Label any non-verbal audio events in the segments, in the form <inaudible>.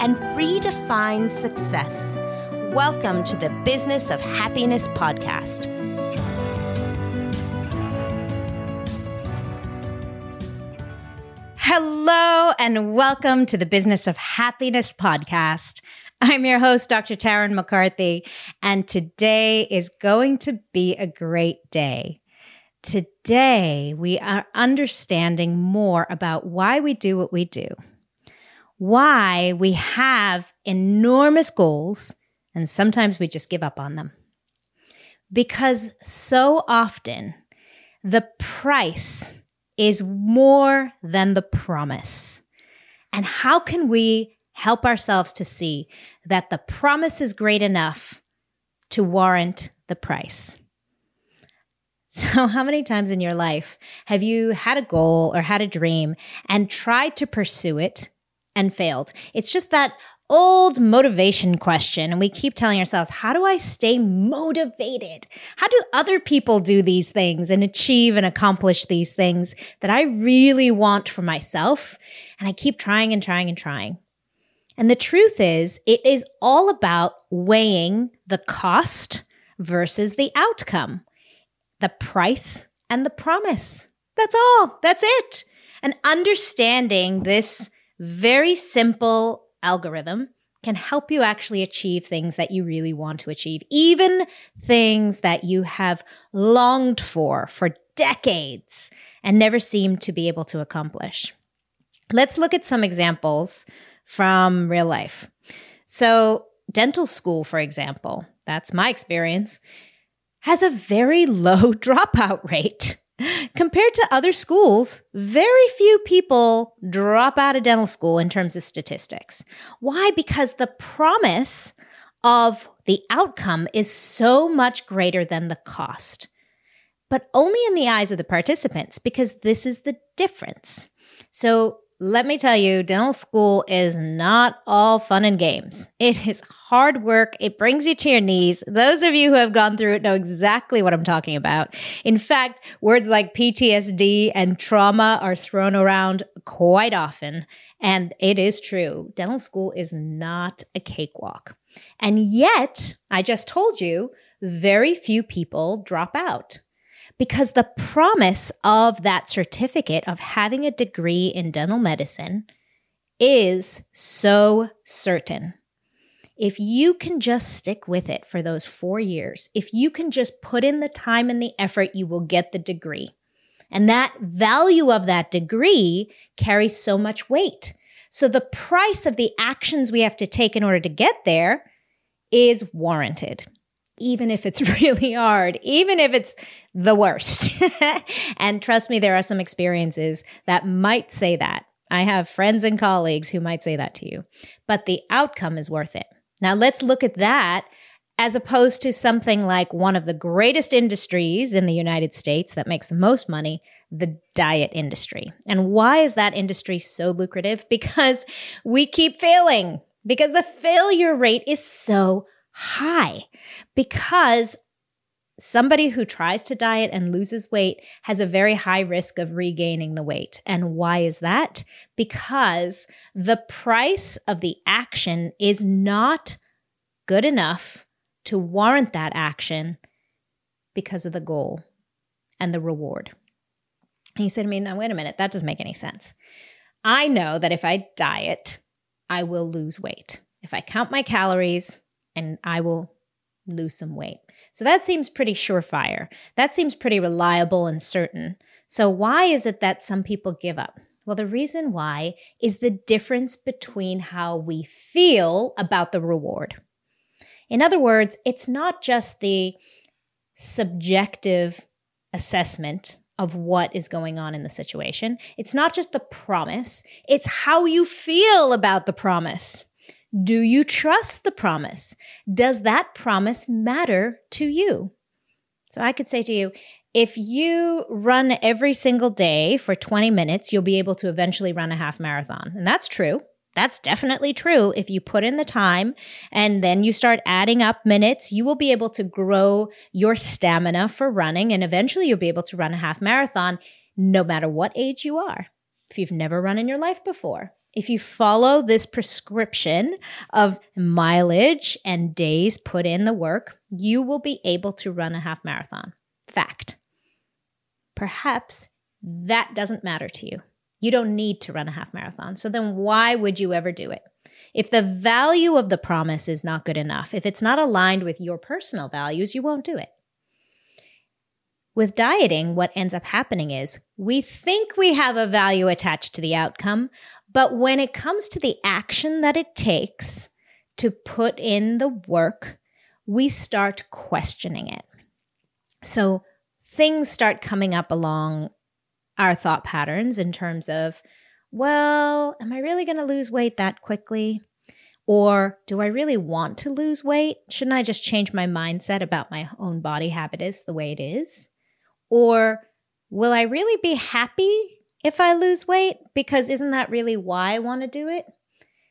and redefine success. Welcome to the Business of Happiness podcast. Hello, and welcome to the Business of Happiness podcast. I'm your host, Dr. Tarryn MacCarthy, and today is going to be a great day. Today, we are understanding more about why we do what we do why we have enormous goals and sometimes we just give up on them. Because so often the price is more than the promise. And how can we help ourselves to see that the promise is great enough to warrant the price? <laughs> So, how many times in your life have you had a goal or had a dream and tried to pursue it and failed. It's just that old motivation question. And we keep telling ourselves, how do I stay motivated? How do other people do these things and achieve and accomplish these things that I really want for myself? And I keep trying and trying and trying. And the truth is, it is all about weighing the cost versus the outcome, the price and the promise. That's all. That's it. And understanding this very simple algorithm can help you actually achieve things that you really want to achieve, even things that you have longed for for decades and never seemed to be able to accomplish. Let's look at some examples from real life. So, dental school, for example, that's my experience, has a very <laughs> low dropout rate. Compared to other schools, very few people drop out of dental school in terms of statistics. Why? Because the promise of the outcome is so much greater than the cost, but only in the eyes of the participants, because this is the difference. So let me tell you, dental school is not all fun and games. It is hard work. It brings you to your knees. Those of you who have gone through it know exactly what I'm talking about. In fact, words like PTSD and trauma are thrown around quite often. And it is true. Dental school is not a cakewalk. And yet, I just told you, very few people drop out because the promise of that certificate of having a degree in dental medicine is so certain. If you can just stick with it for those four years, if you can just put in the time and the effort, you will get the degree. And that value of that degree carries so much weight. So the price of the actions we have to take in order to get there is warranted even if it's <laughs> really hard, even if it's the worst. <laughs> and trust me, there are some experiences that might say that. I have friends and colleagues who might say that to you, but the outcome is worth it. Now let's look at that as opposed to something like one of the greatest industries in the United States that makes the most money, the diet industry. And why is that industry so lucrative? <laughs> Because we keep failing, because the failure rate is so high because somebody who tries to diet and loses weight has a very high risk of regaining the weight. And why is that? Because the price of the action is not good enough to warrant that action because of the goal and the reward. And he said to me, Now, wait a minute, that doesn't make any sense. I know that if I diet, I will lose weight. If I count my calories, and I will lose some weight. So that seems pretty surefire. That seems pretty reliable and certain. So why is it that some people give up? Well, the reason why is the difference between how we feel about the reward. In other words, it's not just the subjective assessment of what is going on in the situation. It's not just the promise, it's how you feel about the promise. Do you trust the promise? Does that promise matter to you? So I could say to you, if you run every single day for 20 minutes, you'll be able to eventually run a half marathon. And that's true. That's definitely true. If you put in the time and then you start adding up minutes, you will be able to grow your stamina for running. And eventually you'll be able to run a half marathon no matter what age you are. If you've never run in your life before, if you follow this prescription of mileage and days put in the work, you will be able to run a half marathon. Fact. Perhaps that doesn't matter to you. You don't need to run a half marathon. So then why would you ever do it? If the value of the promise is not good enough, if it's not aligned with your personal values, you won't do it. With dieting, what ends up happening is we think we have a value attached to the outcome, but when it comes to the action that it takes to put in the work, we start questioning it. So things start coming up along our thought patterns in terms of, well, am I really going to lose weight that quickly? Or do I really want to lose weight? Shouldn't I just change my mindset about my own body habit is the way it is? Or will I really be happy if I lose weight? Because isn't that really why I want to do it?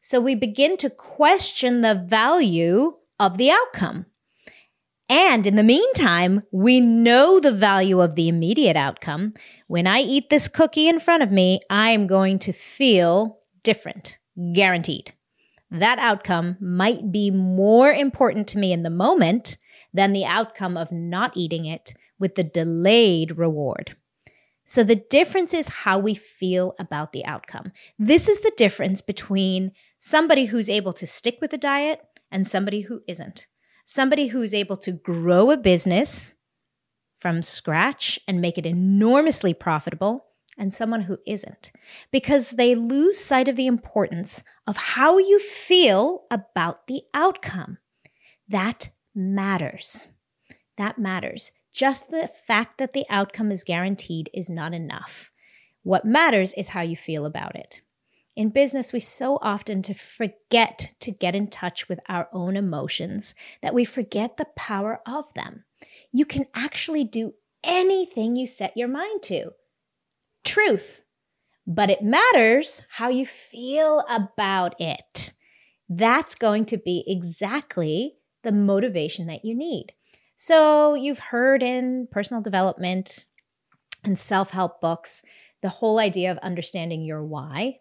So we begin to question the value of the outcome. And in the meantime, we know the value of the immediate outcome. When I eat this cookie in front of me, I am going to feel different, guaranteed. That outcome might be more important to me in the moment than the outcome of not eating it with the delayed reward. So the difference is how we feel about the outcome. This is the difference between somebody who's able to stick with a diet and somebody who isn't. Somebody who's able to grow a business from scratch and make it enormously profitable and someone who isn't because they lose sight of the importance of how you feel about the outcome. That matters. That matters. Just the fact that the outcome is guaranteed is not enough. What matters is how you feel about it. In business, we so often to forget to get in touch with our own emotions that we forget the power of them. You can actually do anything you set your mind to. Truth. But it matters how you feel about it. That's going to be exactly the motivation that you need. So you've heard in personal development and self help books the whole idea of understanding your why.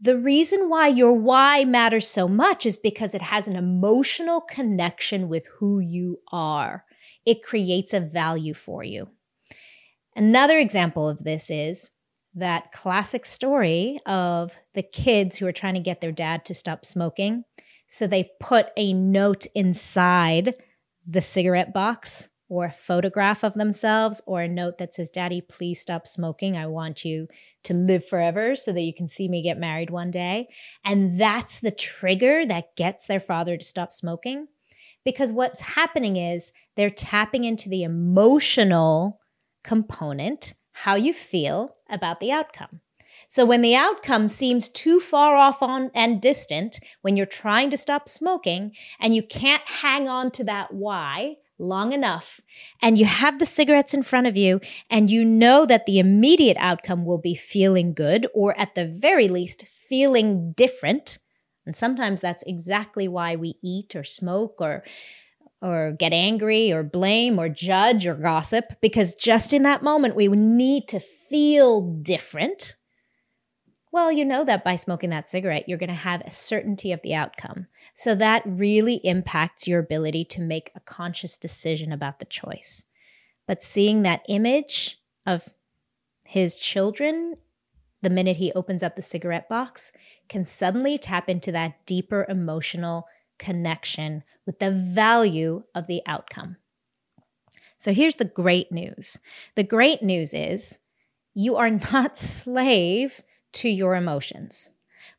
The reason why your why matters so much is because it has an emotional connection with who you are. It creates a value for you. Another example of this is that classic story of the kids who are trying to get their dad to stop smoking. So they put a note inside the cigarette box or a photograph of themselves or a note that says, Daddy, please stop smoking. I want you to live forever so that you can see me get married one day. And that's the trigger that gets their father to stop smoking. Because what's happening is they're tapping into the emotional component, how you feel about the outcome. So when the outcome seems too far off on and distant, when you're trying to stop smoking and you can't hang on to that why long enough, and you have the cigarettes in front of you, and you know that the immediate outcome will be feeling good, or at the very least, feeling different. And sometimes that's exactly why we eat or smoke or or get angry or blame or judge or gossip because just in that moment we need to feel different well, you know that by smoking that cigarette, you're going to have a certainty of the outcome. So that really impacts your ability to make a conscious decision about the choice. But seeing that image of his children the minute he opens up the cigarette box can suddenly tap into that deeper emotional connection with the value of the outcome. So here's the great news the great news is you are not <laughs> slave to your emotions,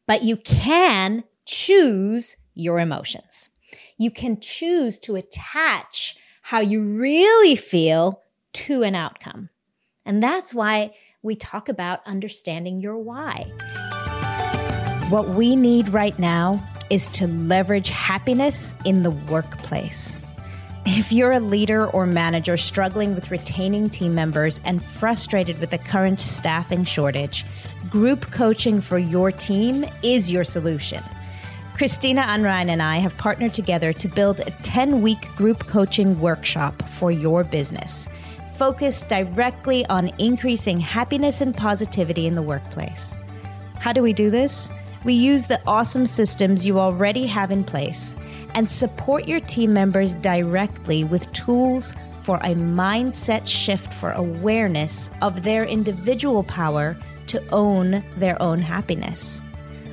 but you can choose your emotions. You can choose to attach how you really feel to an outcome. And that's why we talk about understanding your why. What we need right now is to leverage happiness in the workplace. If you're a leader or manager struggling with retaining team members and frustrated with the current staffing shortage, group coaching for your team is your solution. Christina Unrein and I have partnered together to build a 10 week group coaching workshop for your business, focused directly on increasing happiness and positivity in the workplace. How do we do this? We use the awesome systems you already have in place and support your team members directly with tools for a mindset shift for awareness of their individual power to own their own happiness.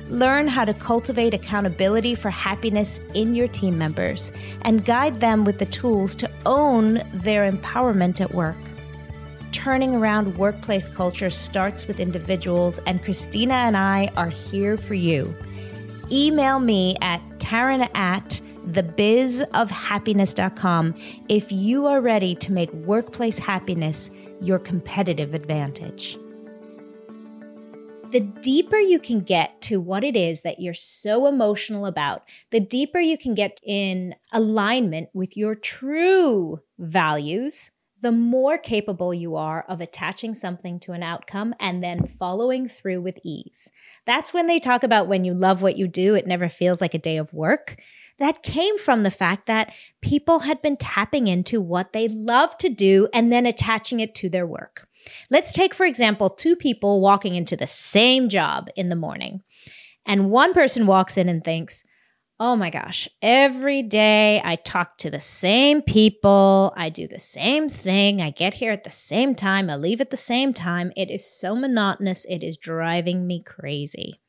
Learn how to cultivate accountability for happiness in your team members and guide them with the tools to own their empowerment at work. Turning around workplace culture starts with individuals, and Christina and I are here for you. Email me at Tarryn at thebizofhappiness.com if you are ready to make workplace happiness your competitive advantage the deeper you can get to what it is that you're so emotional about, the deeper you can get in alignment with your true values, the more capable you are of attaching something to an outcome and then following through with ease. That's when they talk about when you love what you do, it never feels like a day of work. That came from the fact that people had been tapping into what they love to do and then attaching it to their work. Let's take, for example, two people walking into the same job in the morning. And one person walks in and thinks, Oh my gosh, every day I talk to the same people. I do the same thing. I get here at the same time. I leave at the same time. It is so monotonous. It is driving me crazy.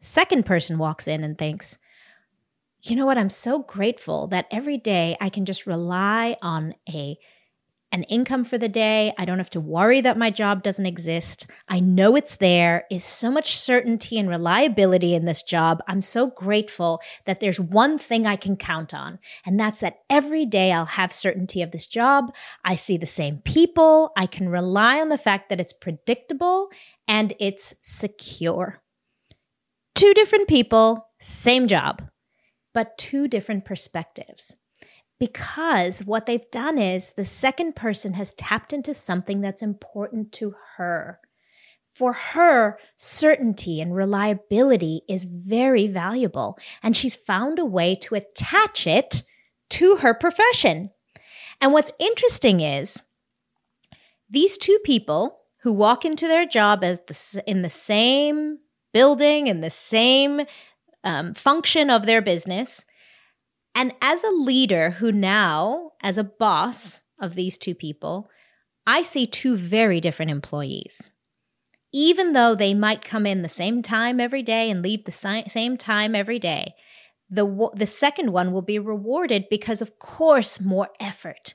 Second person walks in and thinks, you know what? I'm so grateful that every day I can just rely on a an income for the day. I don't have to worry that my job doesn't exist. I know it's there. Is so much certainty and reliability in this job. I'm so grateful that there's one thing I can count on, and that's that every day I'll have certainty of this job. I see the same people. I can rely on the fact that it's predictable and it's secure. Two different people, same job, but two different perspectives because what they've done is the second person has tapped into something that's important to her. For her, certainty and reliability is very valuable, and she's found a way to attach it to her profession. And what's interesting is these two people who walk into their job as the, in the same building, in the same um, function of their business, and as a leader who now, as a boss of these two people, I see two very different employees. Even though they might come in the same time every day and leave the same time every day, the, the second one will be rewarded because, of course, more effort,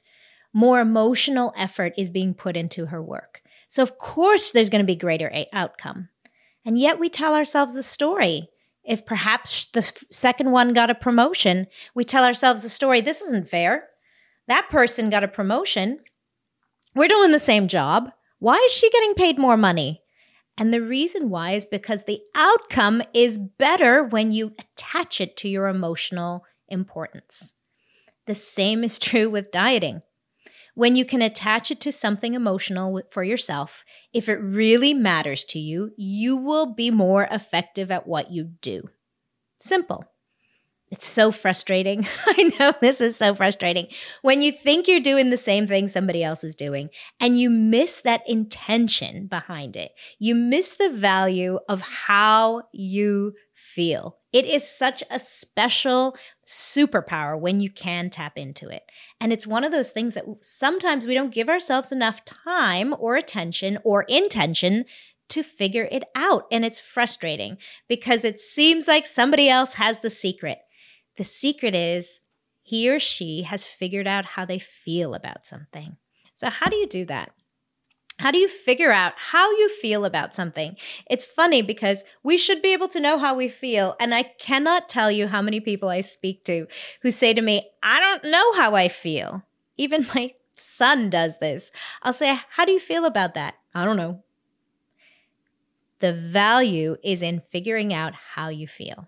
more emotional effort is being put into her work. So, of course, there's going to be greater outcome. And yet, we tell ourselves the story if perhaps the second one got a promotion, we tell ourselves the story this isn't fair. That person got a promotion. We're doing the same job. Why is she getting paid more money? And the reason why is because the outcome is better when you attach it to your emotional importance. The same is true with dieting when you can attach it to something emotional for yourself, if it really matters to you, you will be more effective at what you do. Simple. It's so frustrating. <laughs> I know this is so frustrating. When you think you're doing the same thing somebody else is doing and you miss that intention behind it, you miss the value of how you feel. It is such a special superpower when you can tap into it. And it's one of those things that sometimes we don't give ourselves enough time or attention or intention to figure it out. And it's frustrating because it seems like somebody else has the secret. The secret is he or she has figured out how they feel about something. So, how do you do that? How do you figure out how you feel about something? It's funny because we should be able to know how we feel. And I cannot tell you how many people I speak to who say to me, I don't know how I feel. Even <laughs> my son does this. I'll say, How do you feel about that? I don't know. The value is in figuring out how you feel.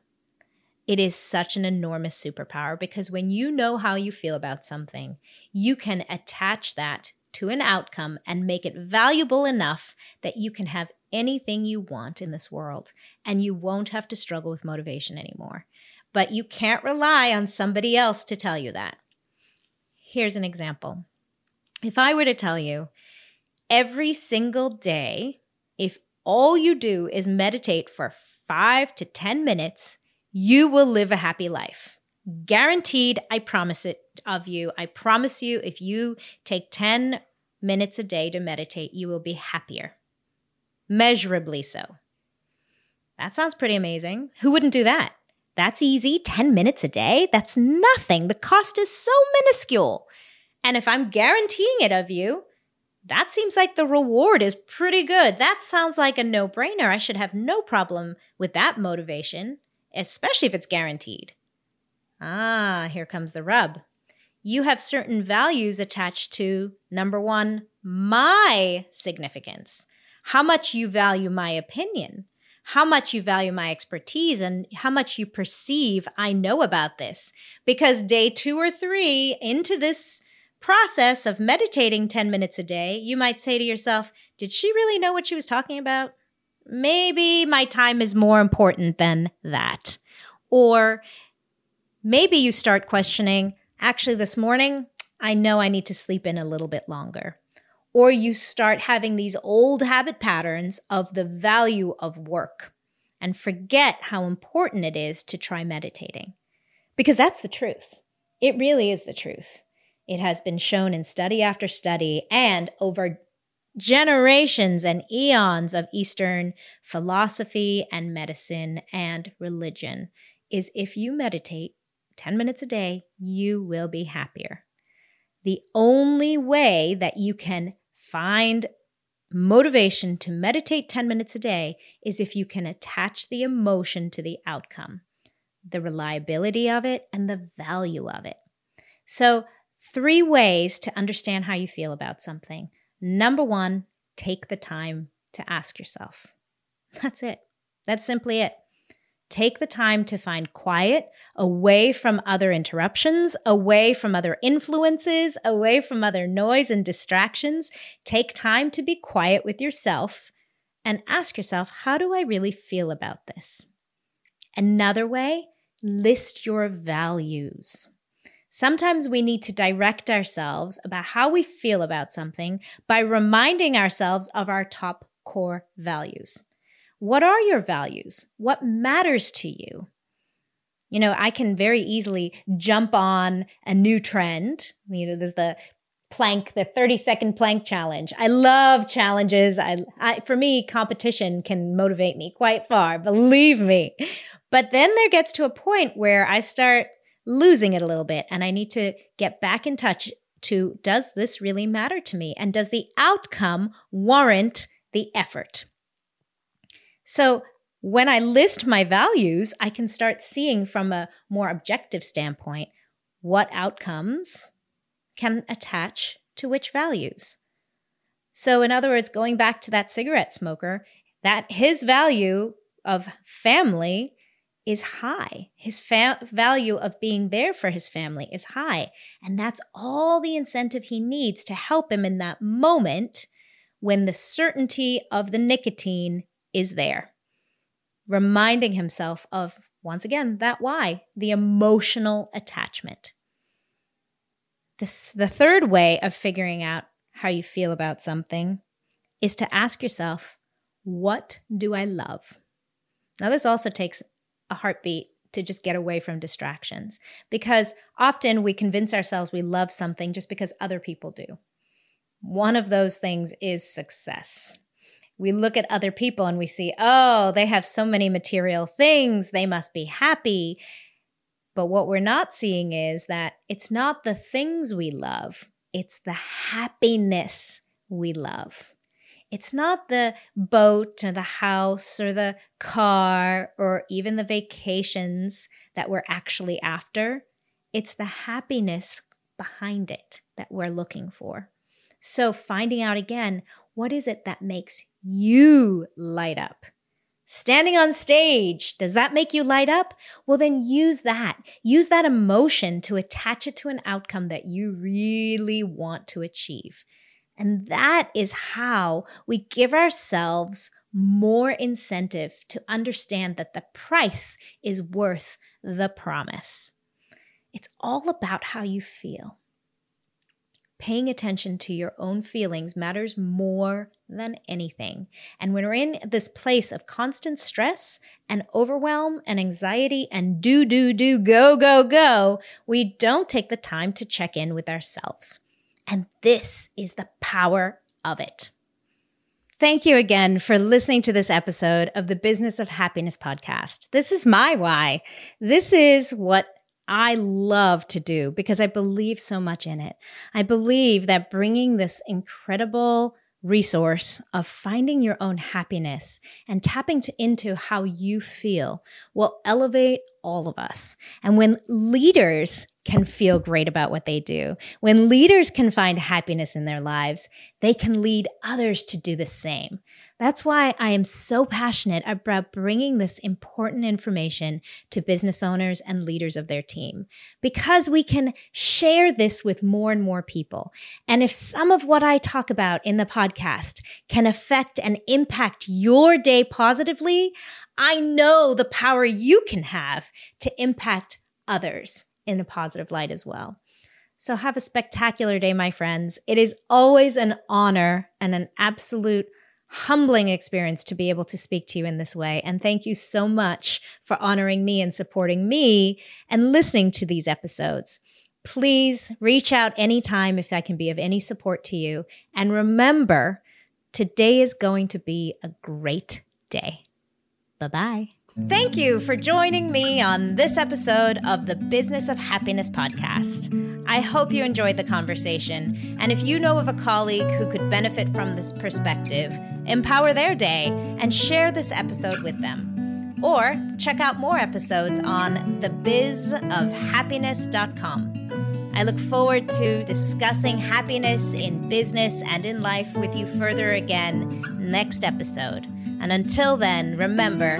It is such an enormous superpower because when you know how you feel about something, you can attach that to an outcome and make it valuable enough that you can have anything you want in this world and you won't have to struggle with motivation anymore. But you can't rely on somebody else to tell you that. Here's an example. If I were to tell you every single day, if all you do is meditate for five to 10 minutes, you will live a happy life. Guaranteed, I promise it of you. I promise you, if you take 10 minutes a day to meditate, you will be happier. Measurably so. That sounds pretty amazing. Who wouldn't do that? That's easy. 10 minutes a day? That's nothing. The cost is so minuscule. And if I'm guaranteeing it of you, that seems like the reward is pretty good. That sounds like a no brainer. I should have no problem with that motivation, especially if it's guaranteed. Ah, here comes the rub. You have certain values attached to number one, my significance, how much you value my opinion how much you value my expertise and how much you perceive I know about this. Because day two or three into this process of meditating 10 minutes a day, you might say to yourself, Did she really know what she was talking about? Maybe my time is more important than that. Or maybe you start questioning, Actually, this morning, I know I need to sleep in a little bit longer or you start having these old habit patterns of the value of work and forget how important it is to try meditating. Because that's the truth. It really is the truth. It has been shown in study after study and over generations and eons of Eastern philosophy and medicine and religion is if you meditate 10 minutes a day, you will be happier. The only way that you can find motivation to meditate 10 minutes a day is if you can attach the emotion to the outcome, the reliability of it, and the value of it. So, three ways to understand how you feel about something. Number one, take the time to ask yourself. That's it. That's simply it. Take the time to find quiet away from other interruptions, away from other influences, away from other noise and distractions. Take time to be quiet with yourself and ask yourself, how do I really feel about this? Another way, list your values. Sometimes we need to direct ourselves about how we feel about something by reminding ourselves of our top core values. What are your values? What matters to you? You know, I can very easily jump on a new trend. You know, there's the plank, the 30 second plank challenge. I love challenges. I, I, for me, competition can motivate me quite far, believe me. But then there gets to a point where I start losing it a little bit and I need to get back in touch to does this really matter to me? And does the outcome warrant the effort? So when I list my values, I can start seeing from a more objective standpoint what outcomes can attach to which values. So, in other words, going back to that cigarette smoker, that his value of family is high. His fa- value of being there for his family is high. And that's all the incentive he needs to help him in that moment when the certainty of the nicotine is there. Reminding himself of, once again, that why, the emotional attachment. This, the third way of figuring out how you feel about something is to ask yourself, what do I love? Now, this also takes a heartbeat to just get away from distractions because often we convince ourselves we love something just because other people do. One of those things is success we look at other people and we see, oh, they have so many material things, they must be happy. But what we're not seeing is that it's not the things we love, it's the happiness we love. It's not the boat or the house or the car or even the vacations that we're actually after. It's the happiness behind it that we're looking for. So, finding out again what is it that makes you light up? Standing on stage, does that make you light up? Well, then use that. Use that emotion to attach it to an outcome that you really want to achieve. And that is how we give ourselves more incentive to understand that the price is worth the promise. It's all about how you feel. Paying attention to your own feelings matters more than anything. And when we're in this place of constant stress and overwhelm and anxiety and do, do, do, go, go, go, we don't take the time to check in with ourselves. And this is the power of it. Thank you again for listening to this episode of the Business of Happiness podcast. This is my why. This is what I love to do because I believe so much in it. I believe that bringing this incredible resource of finding your own happiness and tapping to, into how you feel will elevate all of us. And when leaders can feel great about what they do, when leaders can find happiness in their lives, they can lead others to do the same. That's why I am so passionate about bringing this important information to business owners and leaders of their team because we can share this with more and more people. And if some of what I talk about in the podcast can affect and impact your day positively, I know the power you can have to impact others in a positive light as well. So have a spectacular day, my friends. It is always an honor and an absolute humbling experience to be able to speak to you in this way. And thank you so much for honoring me and supporting me and listening to these episodes. Please reach out anytime if that can be of any support to you. And remember, today is going to be a great day. Bye bye. Thank you for joining me on this episode of the Business of Happiness podcast. I hope you enjoyed the conversation. And if you know of a colleague who could benefit from this perspective, empower their day and share this episode with them. Or check out more episodes on thebizofhappiness.com. I look forward to discussing happiness in business and in life with you further again next episode. And until then, remember,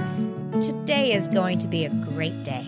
today is going to be a great day.